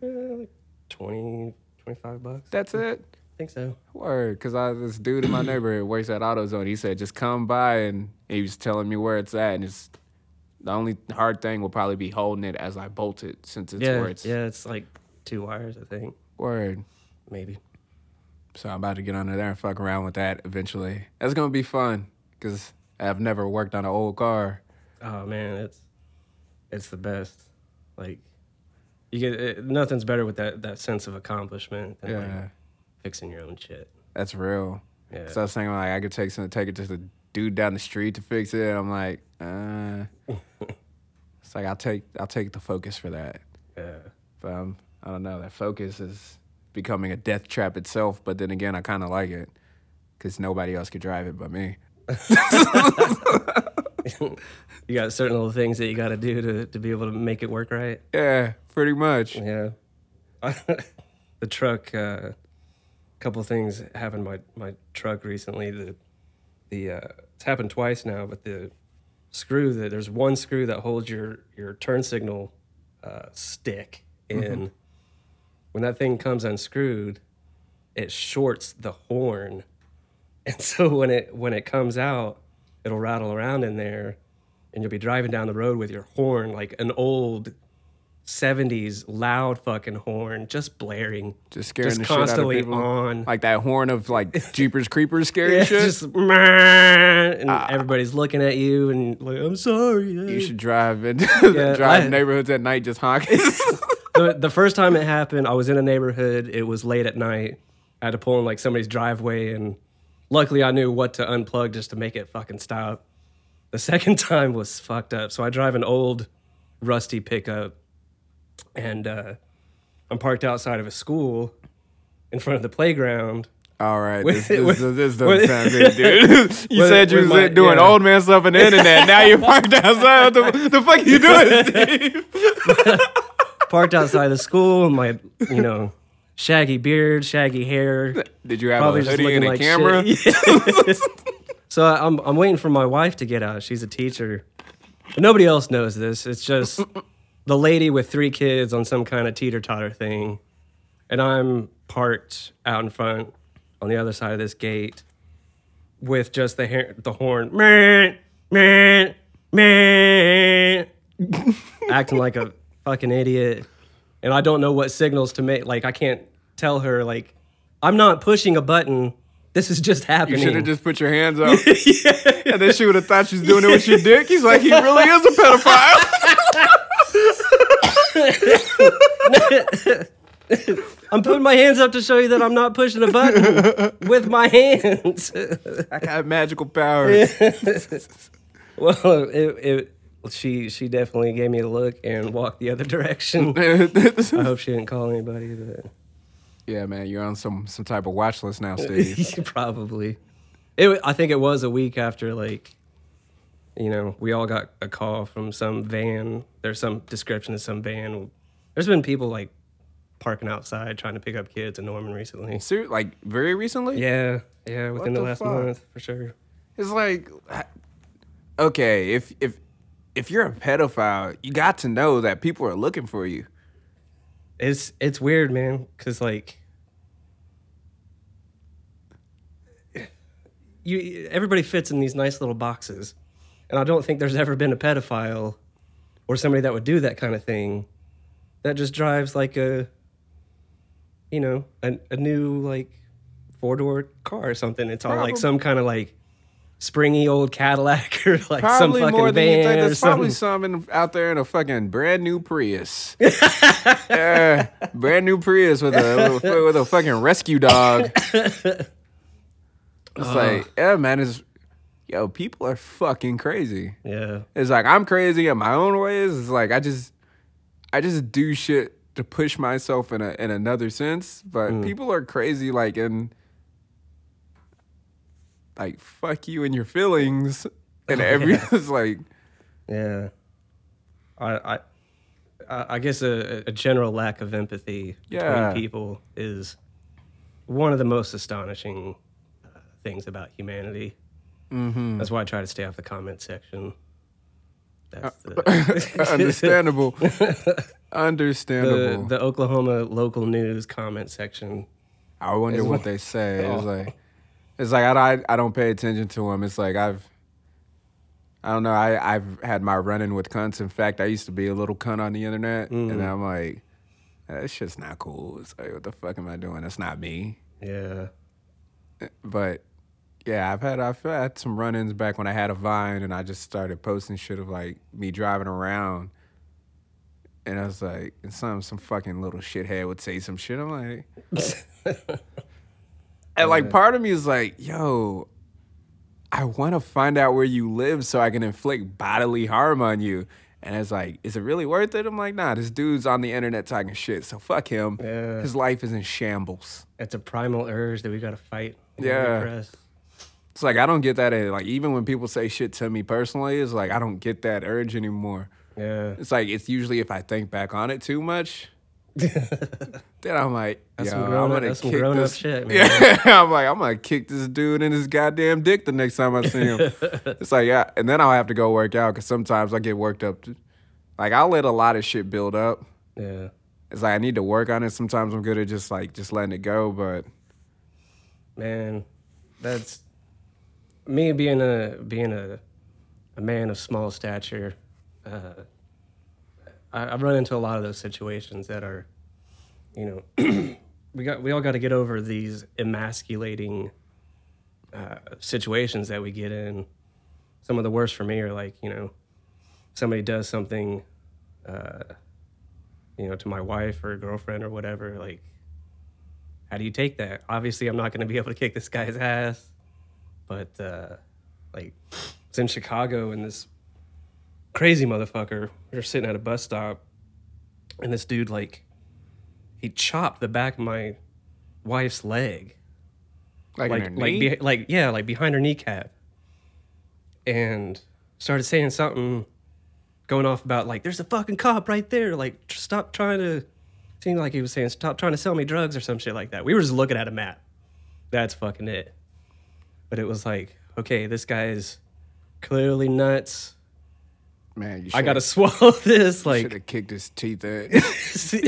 Eh, like 20, 25 bucks. That's hmm. it. I think so. Word, because I this dude in my neighborhood works at AutoZone. He said just come by, and he was telling me where it's at, and it's the only hard thing will probably be holding it as I bolt it, since it's yeah, where it's yeah. It's like two wires, I think, word. maybe. So I'm about to get under there and fuck around with that eventually. That's gonna be fun, because I've never worked on an old car. Oh man, it's it's the best. Like you get it, nothing's better with that that sense of accomplishment than Yeah, like fixing your own shit. that's real. Yeah. So I was saying like I could take some, take it to the dude down the street to fix it. I'm like, uh, it's like I'll take I'll take the focus for that. yeah. But um, I don't know. That focus is becoming a death trap itself. But then again, I kind of like it because nobody else could drive it but me. you got certain little things that you got to do to to be able to make it work right. Yeah, pretty much. Yeah. the truck. A uh, couple things happened my my truck recently. The the uh, it's happened twice now, but the screw that there's one screw that holds your your turn signal uh, stick in. When that thing comes unscrewed, it shorts the horn, and so when it when it comes out, it'll rattle around in there, and you'll be driving down the road with your horn like an old 70s loud fucking horn just blaring Just scaring just the shit out of constantly people. on Like that horn of like Jeepers Creepers scary yeah, shit. just and ah. everybody's looking at you and like i'm sorry you should drive and Yeah, drive I- neighborhoods at night just honking. the, the first time it happened i was in a neighborhood it was late at night i had to pull in like somebody's driveway and luckily i knew what to unplug just to make it fucking stop the second time was fucked up so i drive an old rusty pickup and uh, i'm parked outside of a school in front of the playground All right, With- this, this, with- this doesn't with- sound good, dude. you with- said you was doing yeah. old man stuff on the internet. Now you're parked outside. The, the fuck you doing, Steve? parked outside the school and my you know shaggy beard shaggy hair Did you have probably a hoodie and a like camera? shit. so I'm I'm waiting for my wife to get out. She's a teacher. But nobody else knows this. It's just the lady with three kids on some kind of teeter totter thing, and I'm parked out in front on the other side of this gate with just the hair, the horn, man, man, man, acting like a fucking idiot, and I don't know what signals to make. Like I can't tell her like I'm not pushing a button. This is just happening. You should have just put your hands up. yeah. And then she would have thought she was doing it with your dick. He's like, he really is a pedophile. I'm putting my hands up to show you that I'm not pushing a button with my hands. I got magical powers. well, it, it, she she definitely gave me a look and walked the other direction. I hope she didn't call anybody, but yeah, man, you're on some some type of watch list now, Steve. probably. It, I think it was a week after like you know, we all got a call from some van. There's some description of some van. There's been people like parking outside trying to pick up kids in Norman recently. Ser- like very recently? Yeah, yeah, within the, the last fuck? month for sure. It's like, okay, if if if you're a pedophile, you got to know that people are looking for you. It's it's weird, man, because like you everybody fits in these nice little boxes, and I don't think there's ever been a pedophile or somebody that would do that kind of thing that just drives like a you know a, a new like four door car or something. It's all like some kind of like springy old Cadillac or like Probably some fucking more than you van think. or There's probably something. some in, out there in a fucking brand new Prius. brand new Prius with a with a, with a fucking rescue dog. It's like, yeah, man, it's yo, people are fucking crazy. Yeah, It's like I'm crazy in my own ways. It's like I just I just do shit to push myself in a in another sense. But Mm. people are crazy like in like fuck you and your feelings. And every it's like Yeah, I I I guess a, a general lack of empathy Yeah. between people is one of the most astonishing uh, things about humanity. mm-hmm. That's why I try to stay off the comment section. Uh, That's the, understandable. understandable. the Oklahoma local news comment section. I wonder what they say. It's Oh. like it's like I, I I don't pay attention to them. It's like I've I don't know. I I've had my run-in with cunts. In fact, I used to be a little cunt on the internet, Mm. and I'm like, that shit's not cool. It's like, what the fuck am I doing? That's not me. Yeah, But yeah, I've had I've had some run-ins back when I had a Vine, and I just started posting shit of like me driving around. And I was like, and some some fucking little shithead would say some shit. I'm like, and like part of me is like, yo, I want to find out where you live so I can inflict bodily harm on you. And it's like, is it really worth it? I'm like, nah, this dude's on the internet talking shit, so fuck him. Yeah. His life is in shambles. it's a primal urge that we got to fight. Yeah. repress. It's like I don't get that. uh, Like even when people say shit to me personally, it's like I don't get that urge anymore. Yeah, It's like it's usually if I think back on it too much, then I'm like, That's yo, some I'm gonna kick grown this. shit, man. Yeah, I'm like, I'm gonna kick this dude in his goddamn dick the next time I see him. it's like, yeah, and then I'll have to go work out because sometimes I get worked up. Too. Like I'll let a lot of shit build up. yeah. It's like I need to work on it. Sometimes I'm good at just like just letting it go, but man that's me being a being a a man of small stature uh I, i've run into a lot of those situations that are you know we got we all got to get over these emasculating uh situations that we get in some of the worst for me are like you know somebody does something uh you know to my wife or girlfriend or whatever like how do you take that? Obviously, I'm not going to be able to kick this guy's ass, but uh, like, it's in Chicago, and this crazy motherfucker. We were sitting at a bus stop, and this dude like, he chopped the back of my wife's leg, like, like like be, like yeah, like behind her kneecap, and started saying something, going off about like, "There's a fucking cop right there!" Like, tr- stop trying to. Seemed like he was saying, "Stop trying to sell me drugs" or some shit like that. We were just looking at a map. That's fucking it. But it was like, okay, this guy is clearly nuts. Man, you I gotta swallow this. Like, should have kicked his teeth in.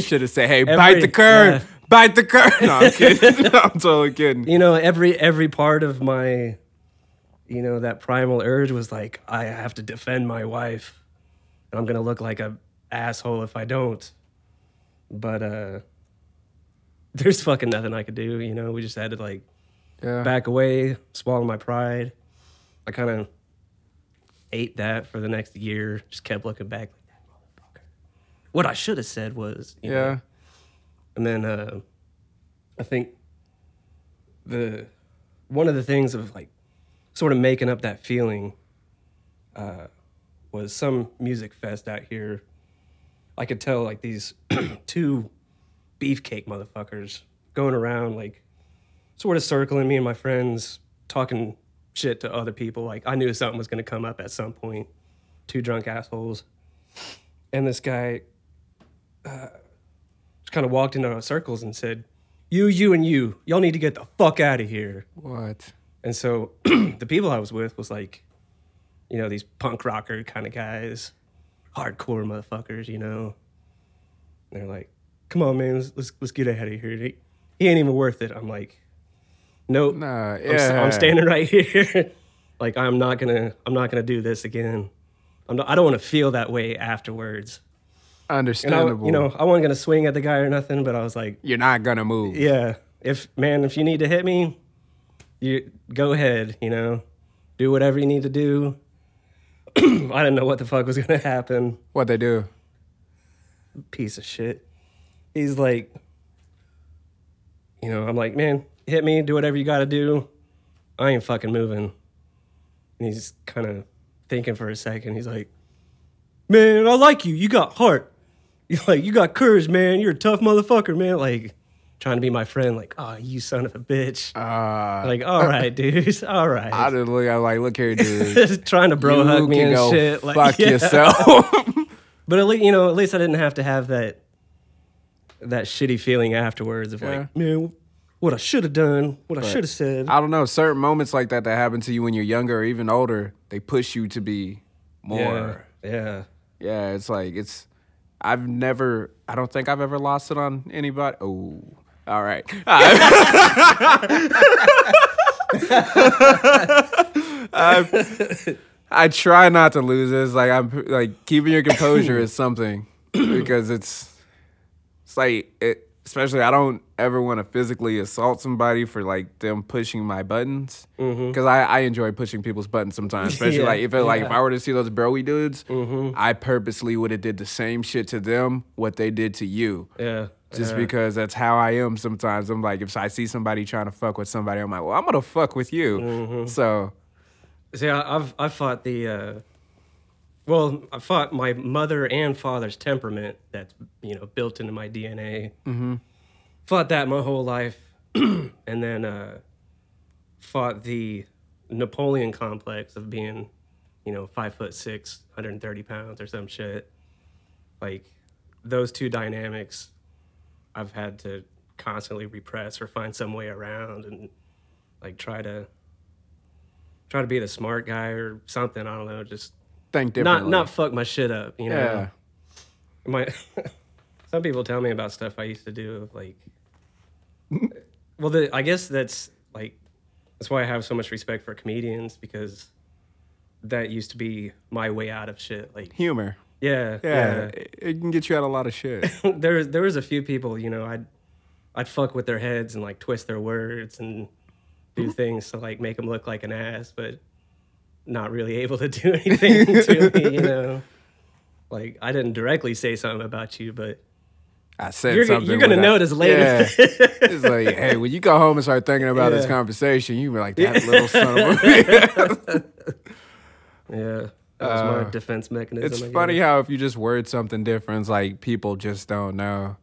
Should have said, "Hey, Every- bite the curb, yeah. bite the curb." No, I'm kidding. I'm totally kidding. you know, every every part of my, you know, that primal urge was like, I have to defend my wife, and I'm gonna look like a asshole if I don't. But uh, there's fucking nothing I could do. You know, we just had to like Yeah, back away, swallow my pride. I kind of ate that for the next year. Just kept looking back like that motherfucker. What I should have said was, you know, yeah, and then uh, I think the one of the things of like sort of making up that feeling uh, was some music fest out here. I could tell like these two beefcake motherfuckers going around like sort of circling me and my friends talking shit to other people. Like I knew something was gonna come up at some point. Two drunk assholes, and this guy uh, just kind of walked into our circles and said, "You, you, and you, y'all need to get the fuck out of here." What? And so the people I was with was like, you know, these punk rocker kind of guys, hardcore motherfuckers, you know. And they're like, "Come on, man, let's let's, let's get out of here. He, he ain't even worth it." I'm like, "Nope, Nah, I'm, s- I'm standing right here. like I'm not gonna I'm not gonna do this again. I'm not, I don't want to feel that way afterwards." And I, Understandable. you know, I wasn't gonna swing at the guy or nothing, but I was like, you're not gonna move. yeah. If man, if you need to hit me, you go ahead. You know, do whatever you need to do. I didn't know what the fuck was gonna happen. What they do? Piece of shit. He's like, you know, I'm like, man, hit me, do whatever you got to do. I ain't fucking moving. And he's kind of thinking for a second. He's like, man, I like you. You got heart. You like, you got courage, man. You're a tough motherfucker, man. Like, trying to be my friend. Like, oh, you son of a bitch. Uh, Like, all right, dude. All right. I just look. I'm like, look here, dude. Just trying to bro you hug me and shit. Like, fuck yeah. yourself. But at least, you know, at least I didn't have to have that that shitty feeling afterwards of Yeah. like, man, what I should have done, what I should have said. I don't know. Certain moments like that that happen to you when you're younger or even older, they push you to be more. yeah, yeah. Yeah, it's like it's. I've never. I don't think I've ever lost it on anybody. Oh, all right. I, I try not to lose this. Like I'm like keeping your composure is something because it's it's like it, especially I don't ever want to physically assault somebody for like them pushing my buttons because I, I enjoy pushing people's buttons sometimes especially Yeah, like if it, like if. I were to see those broy dudes I purposely would have did the same shit to them what they did to you Yeah. just yeah. because that's how I am sometimes I'm like if I see somebody trying to fuck with somebody I'm like well I'm gonna fuck with you Mm-hmm. so See, I- I've I fought the uh, well, I fought my mother and father's temperament that's you know built into my DNA. Mm-hmm. Fought that my whole life, and then uh, fought the Napoleon complex of being, you know, five foot six, 130 pounds or some shit. Like those two dynamics, I've had to constantly repress or find some way around and like try to try to be the smart guy or something. I don't know. Just think not differently not fuck my shit up. You know. yeah My some people tell me about stuff I used to do. of, Like, well, the, I guess that's like that's why I have so much respect for comedians because that used to be my way out of shit. Like, humor yeah, yeah, yeah. It, it can get you out of a lot of shit there there was a few people, you know, I'd I'd fuck with their heads and like twist their words and do mm-hmm. things to like make them look like an ass, but not really able to do anything to me, you know. Like I didn't directly say something about you, but I said you're, something you're gonna without- notice later. Yeah. it's like, hey, when you go home and start thinking about this conversation, you be like, that little son of a. yeah, that was my uh, defense mechanism. it's funny how if you just word something different, it's like people just don't know.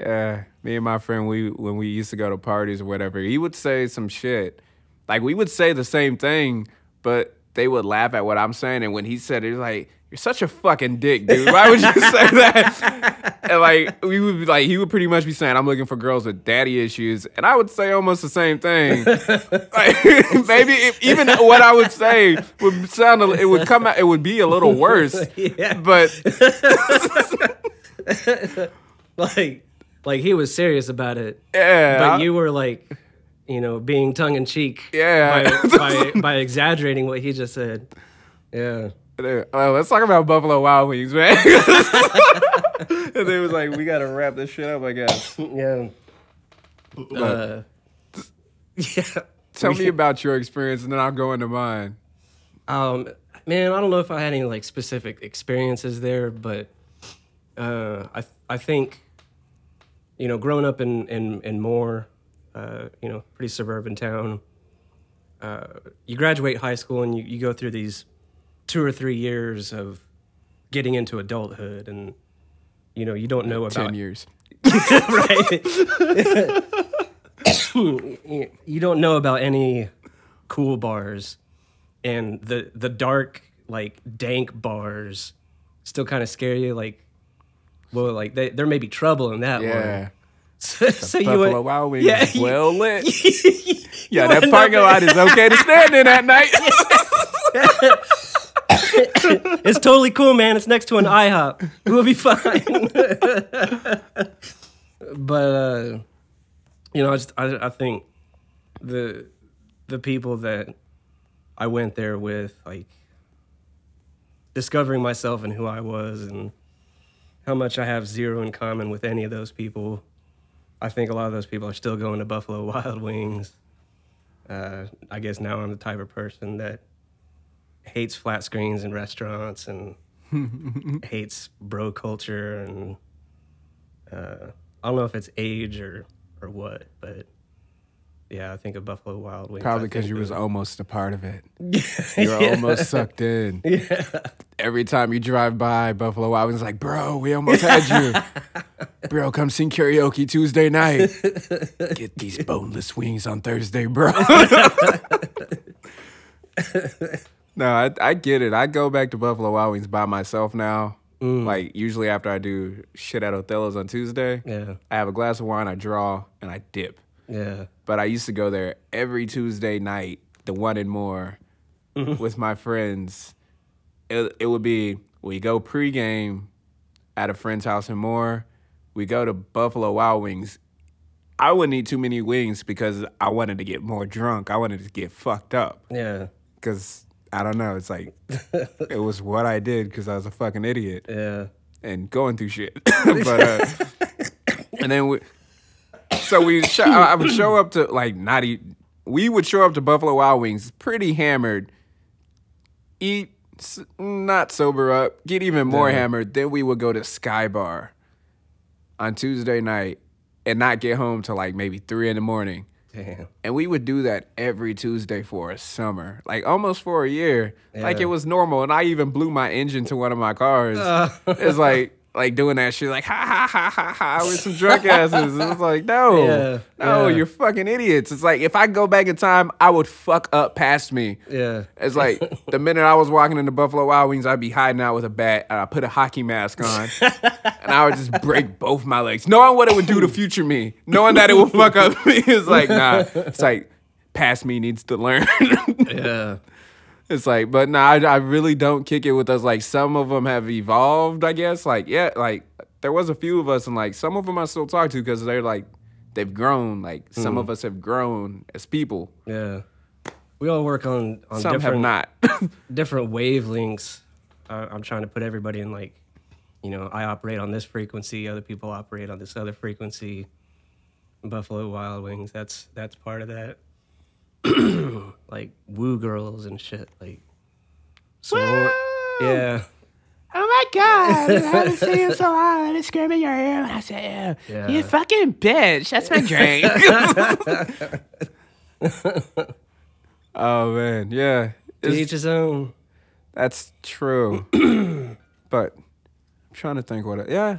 Yeah, me and my friend, we when we used to go to parties or whatever, he would say some shit. Like we would say the same thing, but they would laugh at what I'm saying. And when he said it, he like, "You're such a fucking dick, dude. Why would you say that?" and like we would be like, he would pretty much be saying, "I'm looking for girls with daddy issues," and I would say almost the same thing. like, maybe if, even what I would say would sound, a, it would come out, it would be a little worse. Yeah. But like like he was serious about it. yeah, but you were like, you know, being tongue in cheek. Yeah. By, by, by exaggerating what he just said. Yeah. Oh, let's talk about Buffalo Wild Wings, man. and they was like, we gotta wrap this shit up, I guess. Yeah. Uh, yeah. Tell me about your experience, and then I'll go into mine. Um, man, I don't know if I had any like specific experiences there, but uh, I I think you know, growing up in in in Moore, uh, you know, pretty suburban town. Uh, you graduate high school and you, you go through these two or three years of getting into adulthood, and you know, you don't know about Ten years. right? you don't know about any cool bars, and the the dark like dank bars still kind of scare you. Like, well, like they, there may be trouble in that Yeah. one. So, so you would, Wild Wings yeah, well lit. you yeah, that parking lot is okay to stand in at night. It's totally cool, man. It's next to an IHOP. We'll be fine. but uh, you know, I just I, I think the the people that I went there with, like discovering myself and who I was, and how much I have zero in common with any of those people. I think a lot of those people are still going to Buffalo Wild Wings. Uh, I guess now I'm the type of person that hates flat screens in restaurants and hates bro culture and uh, I don't know if it's age or or what, but yeah, I think of Buffalo Wild Wings. Probably because you was of- almost a part of it. You were Yeah. almost sucked in. yeah. Every time you drive by Buffalo Wild Wings, like, bro, we almost had you. bro, come sing karaoke Tuesday night. Get these boneless wings on Thursday, bro. no, I, I get it. I go back to Buffalo Wild Wings by myself now. Mm. Like, usually after I do shit at Othello's on Tuesday, Yeah. I have a glass of wine, I draw, and I dip. Yeah. But I used to go there every Tuesday night, the one and Moore, with my friends. It, it would be we go pregame at a friend's house and Moore. We go to Buffalo Wild Wings. I wouldn't eat too many wings because I wanted to get more drunk. I wanted to get fucked up Yeah. because I don't know. It's like it was what I did because I was a fucking idiot Yeah. and going through shit. but uh, and then we, so we, I I would show up to like not eat. We would show up to Buffalo Wild Wings pretty hammered, eat not sober up, get even more Yeah. hammered. Then we would go to Sky Bar on Tuesday night and not get home till like maybe three in the morning. Damn. And we would do that every Tuesday for a summer, like almost for a year. Like it was normal. And I even blew my engine to one of my cars. Uh. it's like like doing that shit, like ha ha ha ha ha with some drunk asses. It's like no, Yeah, no, yeah. you're fucking idiots. It's like if I go back in time, I would fuck up past me. Yeah. It's like the minute I was walking into Buffalo Wild Wings, I'd be hiding out with a bat and I put a hockey mask on and I would just break both my legs, knowing what it would do to future me, knowing that it would fuck up me. It's like, nah, it's like past me needs to learn. Yeah. It's like, but nah, I, I really don't kick it with us. Like some of them have evolved, I guess. Like, yeah, like there was a few of us and like some of them I still talk to because they're like, they've grown. Like some hmm. of us have grown as people. Yeah. We all work on on Some have different not. different wavelengths. I'm trying to put everybody in like, you know, I operate on this frequency, other people operate on this other frequency. Buffalo Wild Wings, that's that's part of that. like woo girls and shit, like. soror- yeah, Oh my god, I haven't seen you so long. Let it scream in your ear I said, "Ew, Yeah. you fucking bitch. That's my drink. oh man, yeah. to It's- each his own. that's true. but I'm trying to think what. It, yeah,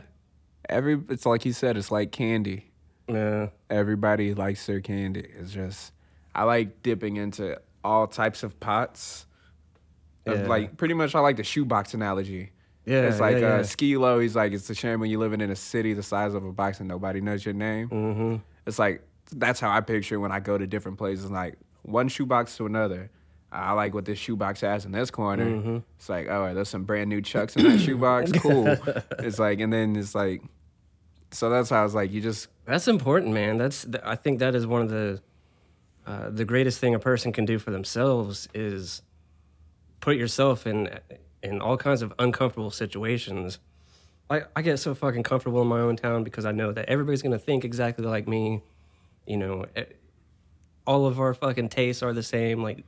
every it's like you said. It's like candy. Yeah, Everybody likes their candy. It's just I like dipping into all types of pots. Of Yeah. like pretty much I like the shoebox analogy. yeah. it's like yeah, uh, yeah. Skilo. He's like, it's a shame when you're living in a city the size of a box and nobody knows your name. Mhm. It's like that's how I picture when I go to different places. Like one shoebox to another. I like what this shoebox has in this corner. Mm-hmm. It's like, oh, there's some brand new chucks in that shoebox. Cool. It's like, and then it's like, so that's how I was like. You just That's important, man. That's th- I think that is one of the uh, the greatest thing a person can do for themselves is put yourself in in all kinds of uncomfortable situations. I I get so fucking comfortable in my own town because I know that everybody's gonna think exactly like me. You know, all of our fucking tastes are the same. Like,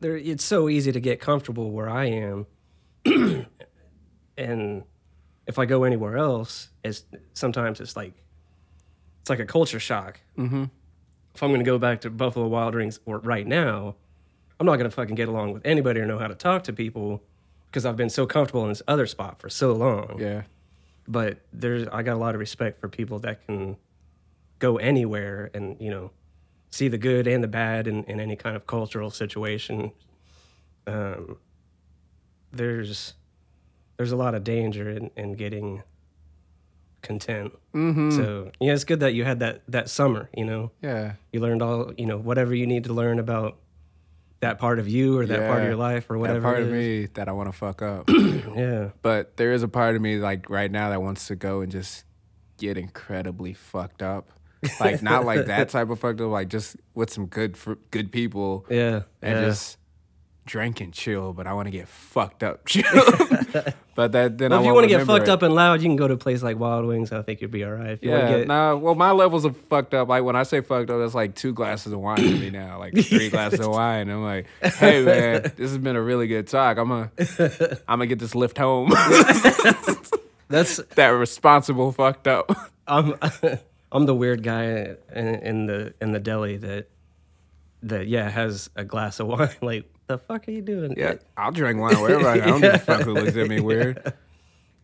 there, it's so easy to get comfortable where I am, and if I go anywhere else, it's sometimes it's like it's like a culture shock. Mm-hmm if I'm going to go back to Buffalo Wild Wings or right now, I'm not going to fucking get along with anybody or know how to talk to people because I've been so comfortable in this other spot for so long. Yeah. But there's I got a lot of respect for people that can go anywhere and, you know, see the good and the bad in, in any kind of cultural situation. Um, there's there's a lot of danger in, in getting content. Mm-hmm. So yeah, it's good that you had that that summer. You know, yeah, you learned all you know whatever you need to learn about that part of you or that yeah, part of your life or whatever. That part of me that I want to fuck up. yeah, but there is a part of me like right now that wants to go and just get incredibly fucked up. like not like that type of fucked up, like just with some good fr- good people. Yeah, and yeah. just drink and chill. But I want to get fucked up chill. But that then well, if you want to get fucked it. up and loud, you can go to a place like Wild Wings. I think you'd be all right. If you yeah. Get... Nah. Well, my levels of fucked up. Like when I say fucked up, that's like two glasses of wine to me now. Like three glasses of wine. I'm like, hey man, this has been a really good talk. I'm gonna, I'm gonna get this lift home. that's that responsible fucked up. I'm, I'm the weird guy in, in the in the deli that that yeah has a glass of wine like the fuck are you doing? Yeah, I'll drink wine wherever I, I don't give a fuck who looks at me weird. You're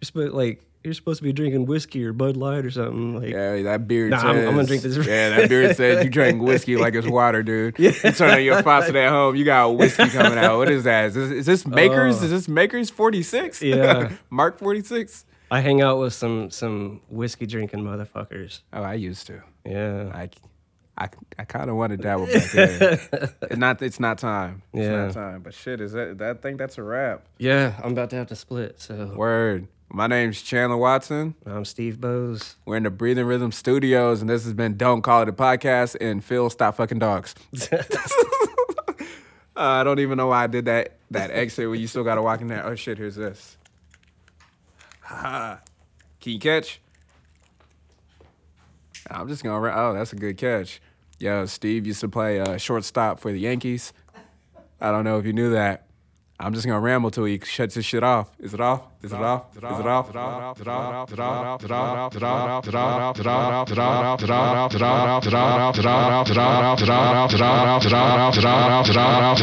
supposed like you're supposed to be drinking whiskey or Bud Light or something. Like, yeah, that beard. Nah, says, I'm, I'm, gonna drink this. yeah, that beard says you drink whiskey like it's water, dude. Yeah. You turn on your faucet at home, you got whiskey coming out. What is that? Is this, is this Makers? Oh. Is this Makers 46? Yeah, Mark 46. I hang out with some some whiskey drinking motherfuckers. Oh, I used to. Yeah, I I, I kind of want to dabble back in. not it's not time. It's yeah. not time. But shit, is that I think that's a wrap. Yeah, I'm about to have to split. So word. My name's Chandler Watson. I'm Steve Bose. We're in the Breathing Rhythm Studios, and this has been Don't Call It a Podcast and Phil Stop Fucking Dogs. uh, I don't even know why I did that that exit where you still gotta walk in there. Oh shit, here's this. Ha. Can you catch? I'm just gonna. Oh, that's a good catch. Yo, Steve used to play uh, shortstop for the Yankees. I don't know if you knew that. I'm just gonna ramble till he shuts his shit off. Is it off? Is it off? Is it off? Is it off?